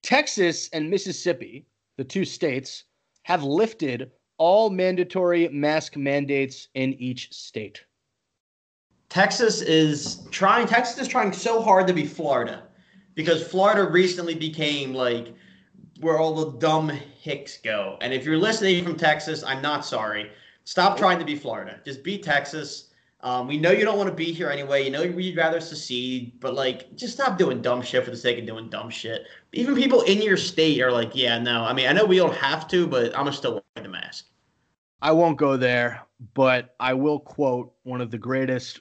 Texas and Mississippi, the two states, have lifted all mandatory mask mandates in each state. Texas is trying. Texas is trying so hard to be Florida, because Florida recently became like where all the dumb hicks go. And if you're listening from Texas, I'm not sorry. Stop trying to be Florida. Just be Texas. Um, we know you don't want to be here anyway. You know you'd rather secede, but like, just stop doing dumb shit for the sake of doing dumb shit. Even people in your state are like, yeah, no. I mean, I know we don't have to, but I'm gonna still wear the mask. I won't go there, but I will quote one of the greatest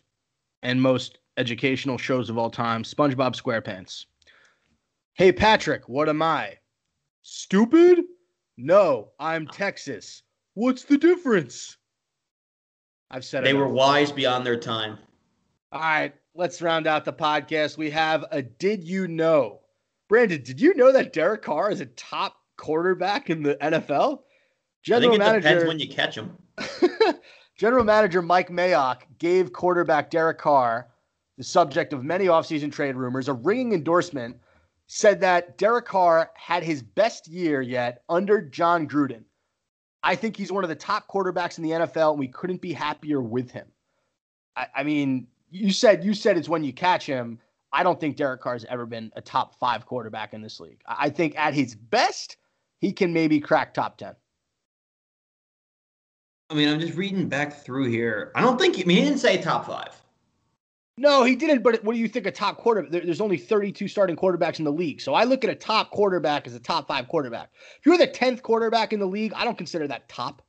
and most educational shows of all time, SpongeBob SquarePants. Hey, Patrick, what am I? Stupid? No, I'm ah. Texas. What's the difference? I've said it. They were wise beyond their time. All right, let's round out the podcast. We have a Did You Know? Brandon, did you know that Derek Carr is a top quarterback in the NFL? I General think it manager. depends when you catch them. General manager Mike Mayock gave quarterback Derek Carr, the subject of many offseason trade rumors, a ringing endorsement, said that Derek Carr had his best year yet under Jon Gruden. I think he's one of the top quarterbacks in the NFL, and we couldn't be happier with him. I, I mean, you said you said it's when you catch him. I don't think Derek Carr's ever been a top five quarterback in this league. I I think at his best, he can maybe crack top 10. I mean, I'm just reading back through here. I don't think. I mean, he didn't say top five. No, he didn't. But what do you think a top quarterback? There, there's only 32 starting quarterbacks in the league. So I look at a top quarterback as a top five quarterback. If you're the 10th quarterback in the league, I don't consider that top.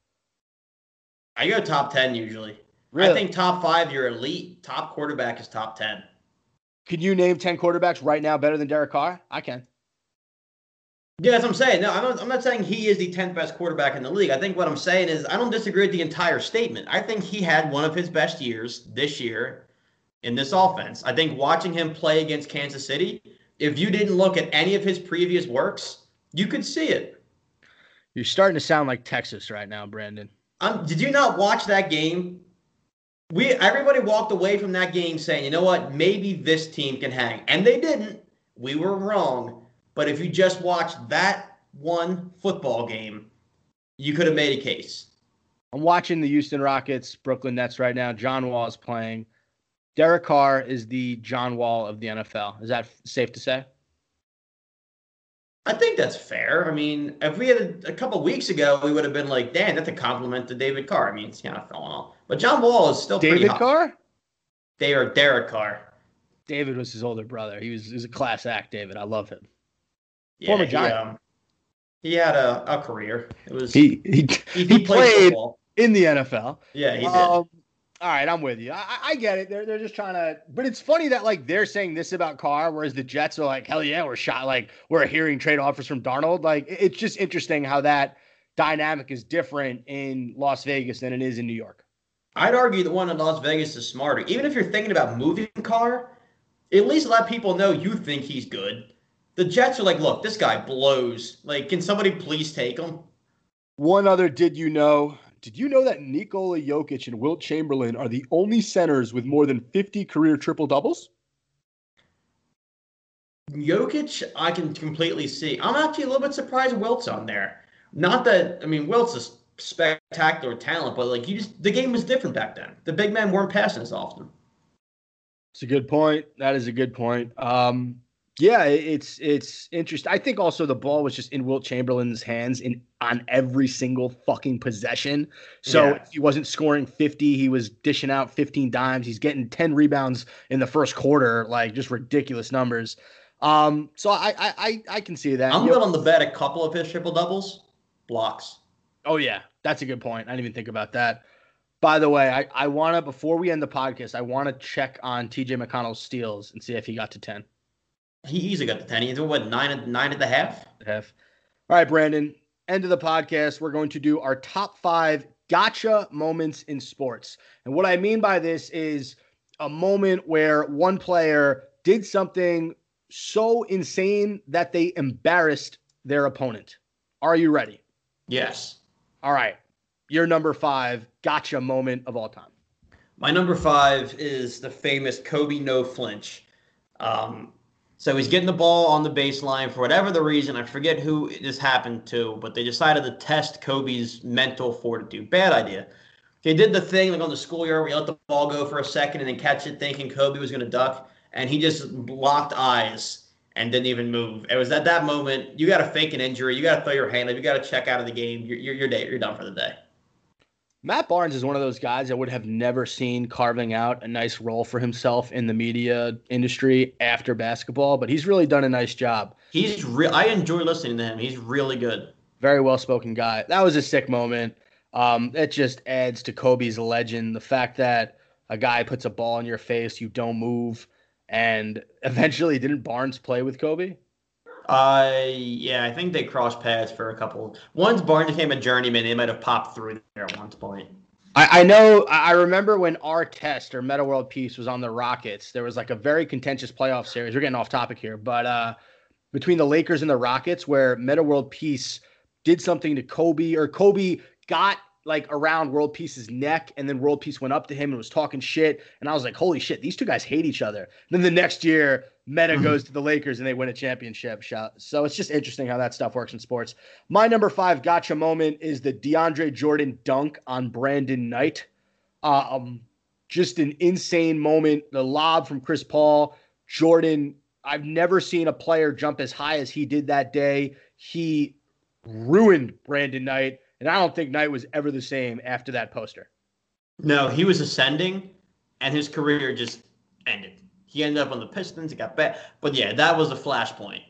I go top ten usually. Really? I think top five, you're elite. Top quarterback is top ten. Can you name 10 quarterbacks right now better than Derek Carr? I can. Yeah, that's what I'm saying. No, I'm not, I'm not saying he is the 10th best quarterback in the league. I think what I'm saying is I don't disagree with the entire statement. I think he had one of his best years this year in this offense. I think watching him play against Kansas City, if you didn't look at any of his previous works, you could see it. You're starting to sound like Texas right now, Brandon. Um, did you not watch that game? We everybody walked away from that game saying, you know what, maybe this team can hang, and they didn't. We were wrong. But if you just watched that one football game, you could have made a case. I'm watching the Houston Rockets, Brooklyn Nets right now. John Wall is playing. Derek Carr is the John Wall of the NFL. Is that safe to say? I think that's fair. I mean, if we had a, a couple weeks ago, we would have been like, "Damn, that's a compliment to David Carr." I mean, it's kind of off, but John Wall is still David Carr. They are Derek Carr. David was his older brother. He was, he was a class act. David, I love him. Yeah, Former Giant. He, um, he had a, a career. It was he he, he, he played, played in the NFL. Yeah, he did. Um, all right, I'm with you. I, I, get it. They're they're just trying to, but it's funny that like they're saying this about Carr, whereas the Jets are like, hell yeah, we're shot. Like we're hearing trade offers from Darnold. Like it's just interesting how that dynamic is different in Las Vegas than it is in New York. I'd argue the one in Las Vegas is smarter. Even if you're thinking about moving Carr, at least let people know you think he's good. The Jets are like, look, this guy blows. Like, can somebody please take him? One other did you know did you know that Nikola Jokic and Wilt Chamberlain are the only centers with more than 50 career triple doubles? Jokic, I can completely see. I'm actually a little bit surprised Wilt's on there. Not that I mean Wilt's a spectacular talent, but like you just the game was different back then. The big men weren't passing as often. It's a good point. That is a good point. Um, yeah, it's it's interesting. I think also the ball was just in Wilt Chamberlain's hands in on every single fucking possession. So yeah. he wasn't scoring 50, he was dishing out 15 dimes. He's getting 10 rebounds in the first quarter, like just ridiculous numbers. Um, so I I I, can see that. I'm willing to bet a couple of his triple doubles blocks. Oh yeah, that's a good point. I didn't even think about that. By the way, I, I want to before we end the podcast, I want to check on TJ McConnell's steals and see if he got to 10. He easily got the 10. He's what, nine, nine and a half? Half. All right, Brandon. End of the podcast. We're going to do our top five gotcha moments in sports. And what I mean by this is a moment where one player did something so insane that they embarrassed their opponent. Are you ready? Yes. All right. Your number five gotcha moment of all time. My number five is the famous Kobe no flinch. Um, so he's getting the ball on the baseline for whatever the reason. I forget who this happened to, but they decided to test Kobe's mental fortitude. Bad idea. They did the thing like on the schoolyard where you let the ball go for a second and then catch it thinking Kobe was going to duck, and he just locked eyes and didn't even move. It was at that moment you got to fake an injury, you got to throw your hand up, you got to check out of the game. You're, you're, you're, you're done for the day. Matt Barnes is one of those guys I would have never seen carving out a nice role for himself in the media industry after basketball, but he's really done a nice job. He's real. I enjoy listening to him. He's really good. Very well spoken guy. That was a sick moment. Um, it just adds to Kobe's legend. The fact that a guy puts a ball in your face, you don't move, and eventually didn't Barnes play with Kobe? Uh, yeah, I think they crossed paths for a couple. Once Barnes became a journeyman, they might have popped through there at one point. I, I know. I remember when Artest or Metta World Peace was on the Rockets. There was like a very contentious playoff series. We're getting off topic here, but uh, between the Lakers and the Rockets, where Metta World Peace did something to Kobe, or Kobe got like around World Peace's neck, and then World Peace went up to him and was talking shit. And I was like, holy shit, these two guys hate each other. then the next year, Metta mm-hmm. goes to the Lakers and they win a championship. So it's just interesting how that stuff works in sports. My number five gotcha moment is the DeAndre Jordan dunk on Brandon Knight. Um, just an insane moment. The lob from Chris Paul. Jordan, I've never seen a player jump as high as he did that day. He ruined Brandon Knight. And I don't think Knight was ever the same after that poster. No, he was ascending and his career just ended. He ended up on the Pistons. He got back. But yeah, that was a flashpoint.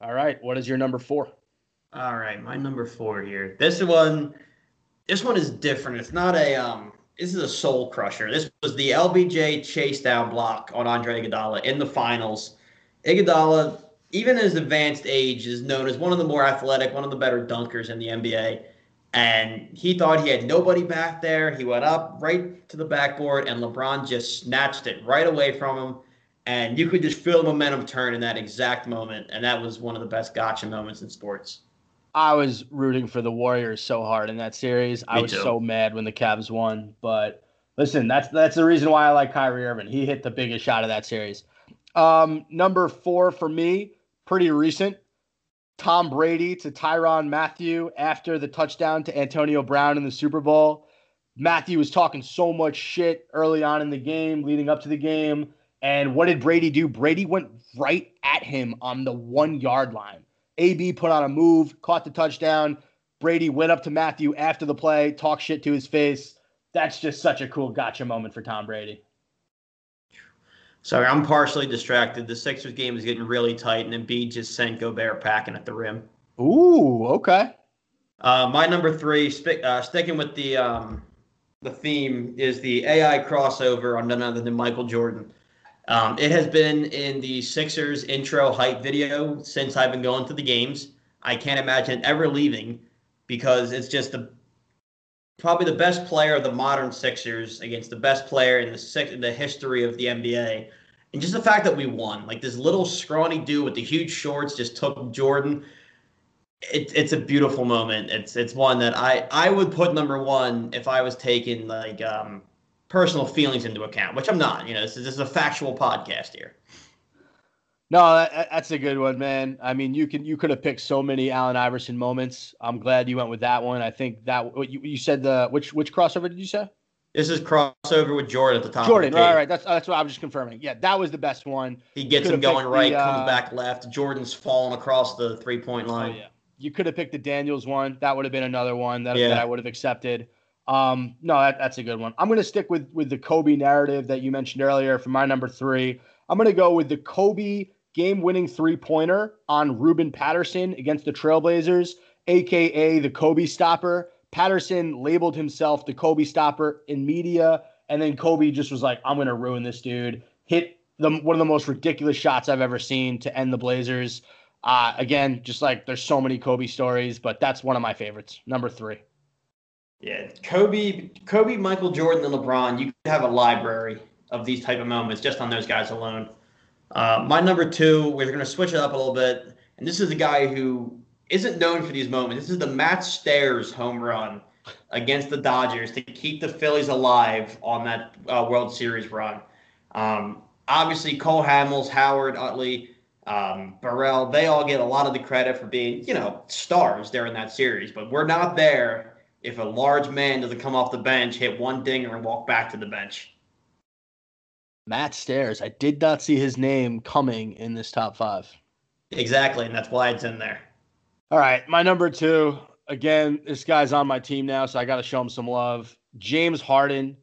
All right. What is your number four? All right, my number four here. This one, this one is different. It's not a um. This is a soul crusher. This was the LBJ chase down block on Andre Iguodala in the finals. Iguodala, even his advanced age, is known as one of the more athletic, one of the better dunkers in the NBA and he thought he had nobody back there. He went up right to the backboard, and LeBron just snatched it right away from him. And you could just feel the momentum turn in that exact moment. And that was one of the best gotcha moments in sports. I was rooting for the Warriors so hard in that series. Me I was too. so mad when the Cavs won. But listen, that's that's the reason why I like Kyrie Irving. He hit the biggest shot of that series. Um, number four for me, pretty recent. Tom Brady to Tyrann Mathieu after the touchdown to Antonio Brown in the Super Bowl. Mathieu was talking so much shit early on in the game, leading up to the game. And what did Brady do? Brady went right at him on the one yard line. AB put on a move, caught the touchdown. Brady went up to Matthew after the play, talked shit to his face. That's just such a cool gotcha moment for Tom Brady. Sorry, I'm partially distracted. The Sixers game is getting really tight, and Embiid just sent Gobert packing at the rim. Ooh, okay. Uh, my number three, uh, sticking with the um, the theme, is the AI crossover on none other than Michael Jordan. Um, it has been in the Sixers intro hype video since I've been going to the games. I can't imagine ever leaving because it's just the probably the best player of the modern Sixers against the best player in the six, in the history of the NBA. And just the fact that we won, like this little scrawny dude with the huge shorts just took Jordan. It, it's a beautiful moment. It's it's one that I I would put number one if I was taking like um, personal feelings into account, which I'm not. You know, this is, this is a factual podcast here. No, that, that's a good one, man. I mean, you can you could have picked so many Allen Iverson moments. I'm glad you went with that one. I think that you, you said the which which crossover did you say? This is crossover with Jordan at the top. Jordan, the right, right. That's that's what I was just confirming. Yeah, that was the best one. He gets him going right, the, uh, comes back left. Jordan's falling across the three point line. Oh, yeah. You could have picked the Daniels one. That would have been another one that, yeah. that I would have accepted. Um, no, that, that's a good one. I'm going to stick with with the Kobe narrative that you mentioned earlier for my number three. I'm going to go with the Kobe game winning three pointer on Ruben Patterson against the Trailblazers, aka the Kobe stopper. Patterson labeled himself the Kobe stopper in media, and then Kobe just was like, "I'm going to ruin this dude." Hit the one of the most ridiculous shots I've ever seen to end the Blazers. Uh, again, just like there's so many Kobe stories, but that's one of my favorites. Number three. Yeah, Kobe, Kobe, Michael Jordan, and LeBron. You could have a library of these type of moments just on those guys alone. Uh, my number two, we're going to switch it up a little bit, and this is a guy who isn't known for these moments. This is the Matt Stairs home run against the Dodgers to keep the Phillies alive on that uh, World Series run. Um, obviously, Cole Hamels, Howard Utley, um, Burrell, they all get a lot of the credit for being, you know, stars during that series, but we're not there if a large man doesn't come off the bench, hit one dinger, and walk back to the bench. Matt Stairs. I did not see his name coming in this top five. Exactly, and that's why it's in there. All right, my number two. Again, this guy's on my team now, so I got to show him some love. James Harden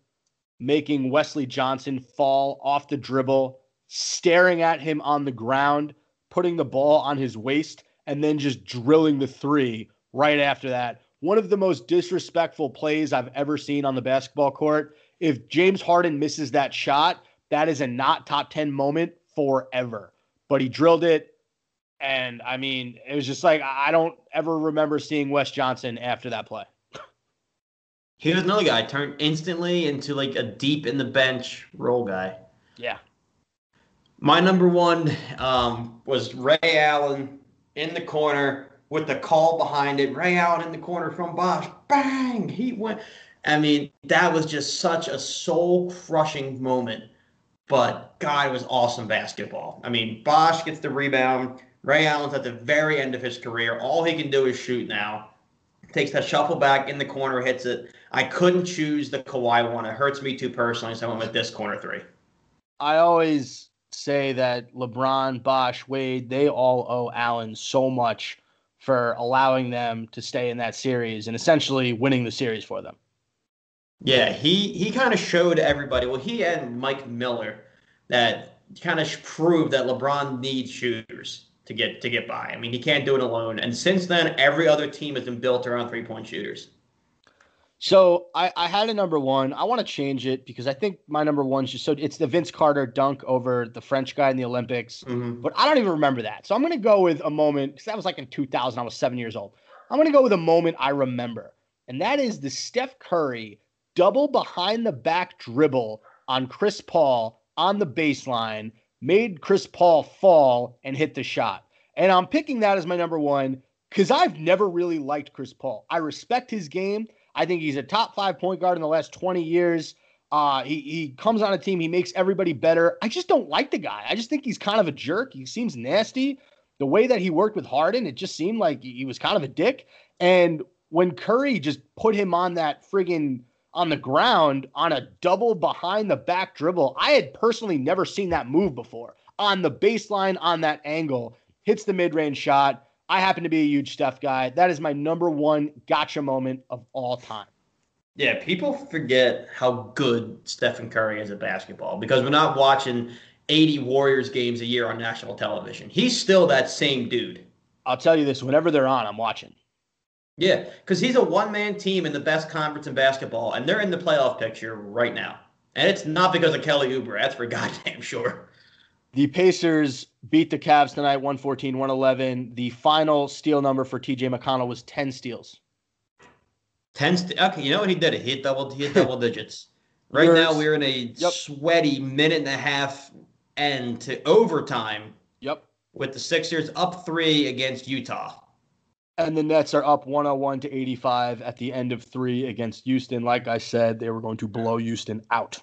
making Wesley Johnson fall off the dribble, staring at him on the ground, putting the ball on his waist, and then just drilling the three right after that one of the most disrespectful plays I've ever seen on the basketball court. If James Harden misses that shot, that is a not top 10 moment forever. But he drilled it. And I mean, it was just like, I don't ever remember seeing Wes Johnson after that play. He was another guy turned instantly into like a deep in the bench role guy. Yeah. My number one um, was Ray Allen in the corner with the call behind it, Ray out in the corner from Bosh. bang, he went. I mean, that was just such a soul crushing moment. But God, it was awesome basketball. I mean, Bosh gets the rebound. Ray Allen's at the very end of his career. All he can do is shoot now. Takes that shuffle back in the corner, hits it. I couldn't choose the Kawhi one. It hurts me too personally, so I went with this corner three. I always say that LeBron, Bosh, Wade, they all owe Allen so much for allowing them to stay in that series and essentially winning the series for them. Yeah, he he kind of showed everybody. Well, he and Mike Miller that kind of proved that LeBron needs shooters to get to get by. I mean, he can't do it alone. And since then, every other team has been built around three point shooters. So I, I had a number one. I want to change it because I think my number one's just so it's the Vince Carter dunk over the French guy in the Olympics. Mm-hmm. But I don't even remember that. So I'm gonna go with a moment because that was like in 2000. I was seven years old. I'm gonna go with a moment I remember, and that is the Steph Curry double behind the back dribble on Chris Paul on the baseline, made Chris Paul fall and hit the shot. And I'm picking that as my number one because I've never really liked Chris Paul. I respect his game. I think he's a top five point guard in the last 20 years. Uh, he, he comes on a team, he makes everybody better. I just don't like the guy. I just think he's kind of a jerk. He seems nasty. The way that he worked with Harden, it just seemed like he was kind of a dick. And when Curry just put him on that friggin' on the ground on a double behind the back dribble. I had personally never seen that move before. On the baseline, on that angle, hits the mid range shot. I happen to be a huge Steph guy. That is my number one gotcha moment of all time. Yeah, people forget how good Stephen Curry is at basketball because we're not watching 80 Warriors games a year on national television. He's still that same dude. I'll tell you this whenever they're on, I'm watching. Yeah, because he's a one man team in the best conference in basketball, and they're in the playoff picture right now. And it's not because of Kelly Oubre, That's for goddamn sure. The Pacers beat the Cavs tonight 114 111. The final steal number for TJ McConnell was 10 steals. 10 st- okay, you know what he did? He hit double he hit double digits. Right Yours, now we're in a yep. sweaty minute and a half end to overtime. Yep. With the Sixers up 3 against Utah. And the Nets are up 101 to 85 at the end of 3 against Houston. Like I said, they were going to blow Houston out.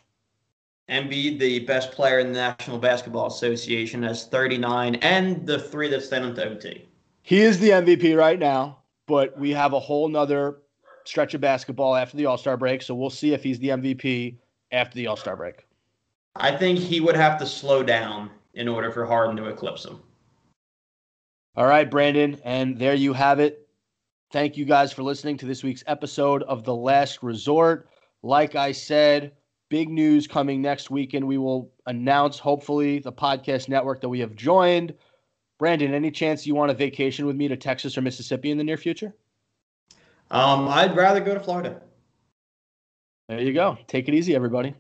Embiid, the best player in the National Basketball Association, has 39, and the three that sent him to OT. He is the MVP right now, but we have a whole nother stretch of basketball after the All Star break, so we'll see if he's the MVP after the All Star break. I think he would have to slow down in order for Harden to eclipse him. All right, Brandon, and there you have it. Thank you guys for listening to this week's episode of The Last Resort. Like I said, big news coming next weekend. We will announce, hopefully, the podcast network that we have joined. Brandon, any chance you want a vacation with me to Texas or Mississippi in the near future? Um, I'd rather go to Florida. There you go. Take it easy, everybody.